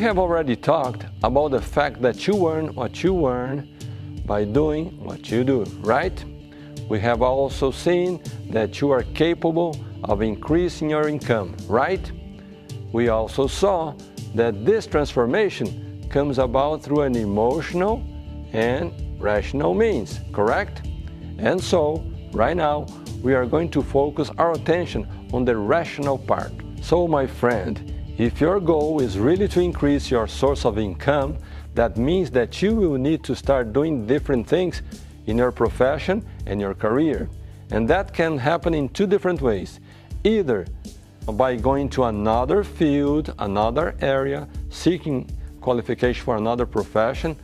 We have already talked about the fact that you earn what you earn by doing what you do, right? We have also seen that you are capable of increasing your income, right? We also saw that this transformation comes about through an emotional and rational means, correct? And so, right now, we are going to focus our attention on the rational part. So, my friend, if your goal is really to increase your source of income, that means that you will need to start doing different things in your profession and your career. And that can happen in two different ways. Either by going to another field, another area, seeking qualification for another profession,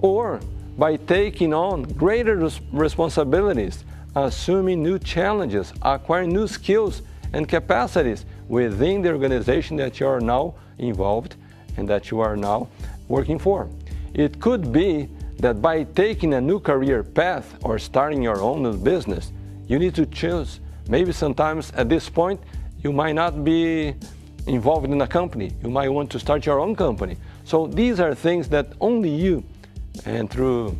or by taking on greater responsibilities, assuming new challenges, acquiring new skills and capacities within the organization that you are now involved and that you are now working for. It could be that by taking a new career path or starting your own business, you need to choose. Maybe sometimes at this point, you might not be involved in a company. You might want to start your own company. So these are things that only you, and through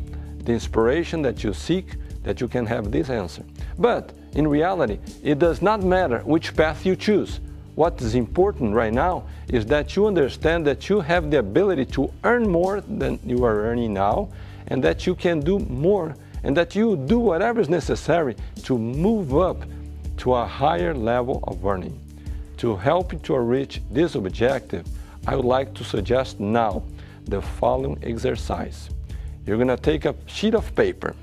the inspiration that you seek, that you can have this answer. But in reality, it does not matter which path you choose. What is important right now is that you understand that you have the ability to earn more than you are earning now, and that you can do more, and that you do whatever is necessary to move up to a higher level of earning. To help you to reach this objective, I would like to suggest now the following exercise. You're going to take a sheet of paper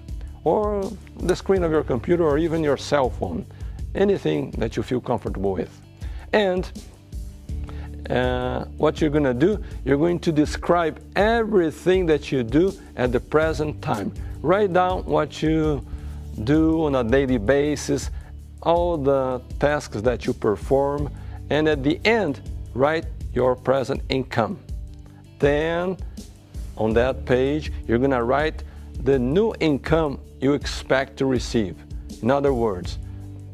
or the screen of your computer or even your cell phone, anything that you feel comfortable with. And uh, what you're going to do, you're going to describe everything that you do at the present time. Write down what you do on a daily basis, all the tasks that you perform, and at the end, write your present income. Then, on that page, you're going to write the new income you expect to receive. In other words,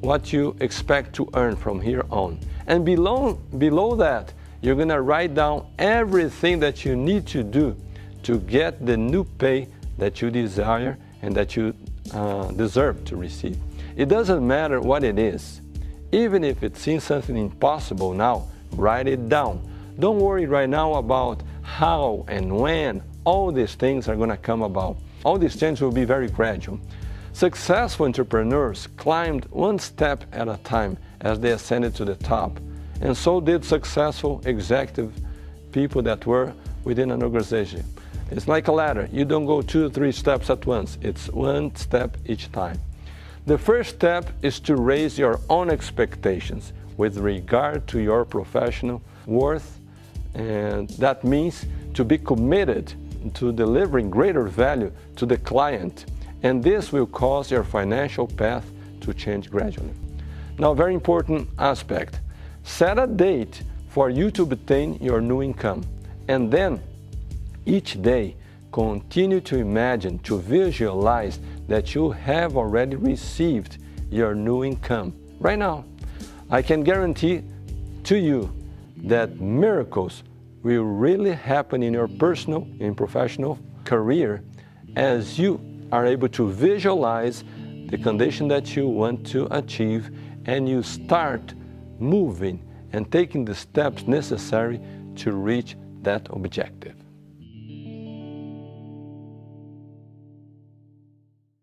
what you expect to earn from here on. And below, below that, you're going to write down everything that you need to do to get the new pay that you desire and that you uh, deserve to receive. It doesn't matter what it is. Even if it seems something impossible now, write it down. Don't worry right now about how and when all these things are going to come about. All these changes will be very gradual. Successful entrepreneurs climbed one step at a time as they ascended to the top, and so did successful executive people that were within an organization. It's like a ladder. You don't go two or three steps at once, it's one step each time. The first step is to raise your own expectations with regard to your professional worth, and that means to be committed to delivering greater value to the client, and this will cause your financial path to change gradually. Now, very important aspect set a date for you to obtain your new income, and then each day continue to imagine, to visualize that you have already received your new income right now. I can guarantee to you that miracles will really happen in your personal and professional career as you are able to visualize the condition that you want to achieve and you start moving and taking the steps necessary to reach that objective.